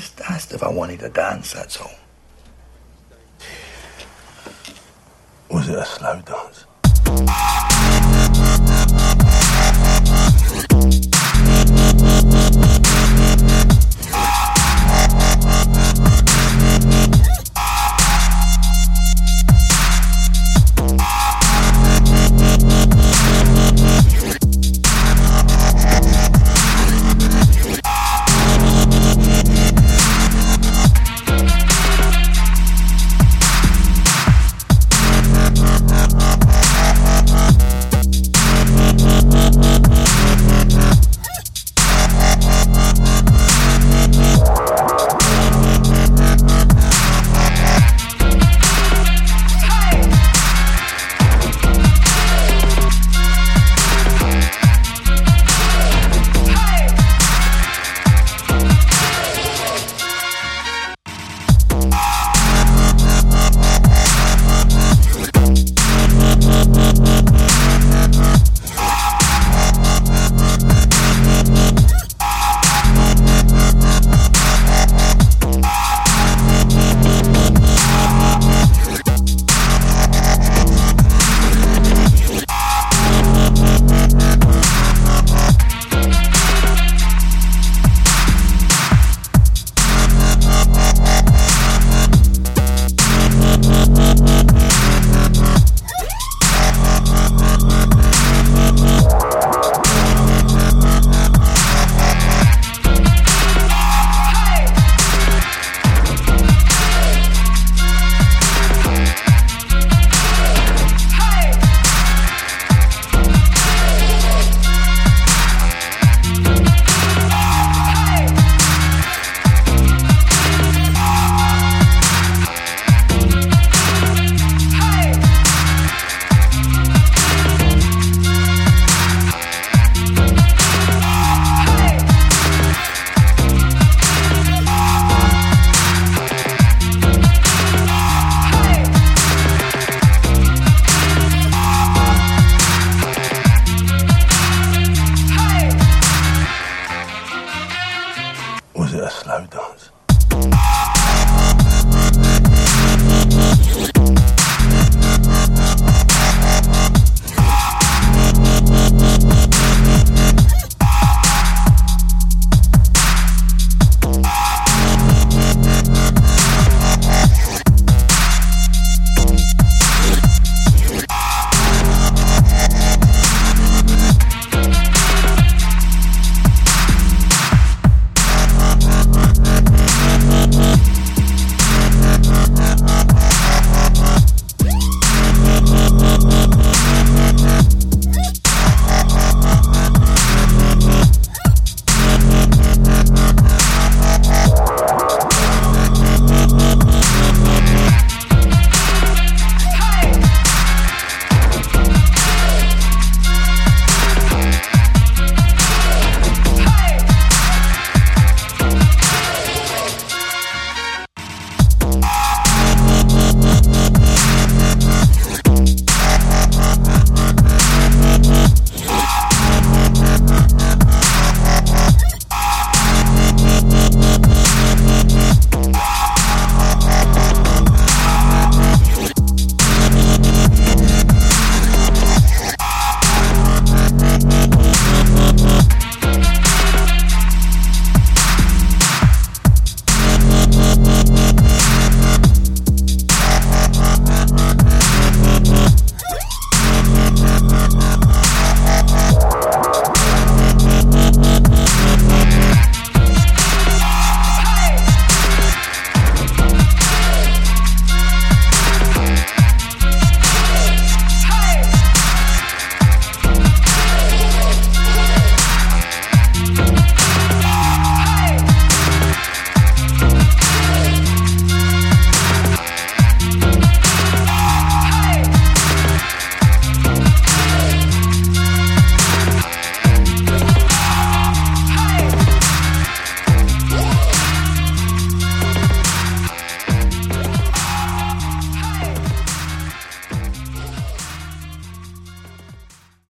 just asked if I wanted to dance, that's all. Was it a slow dance?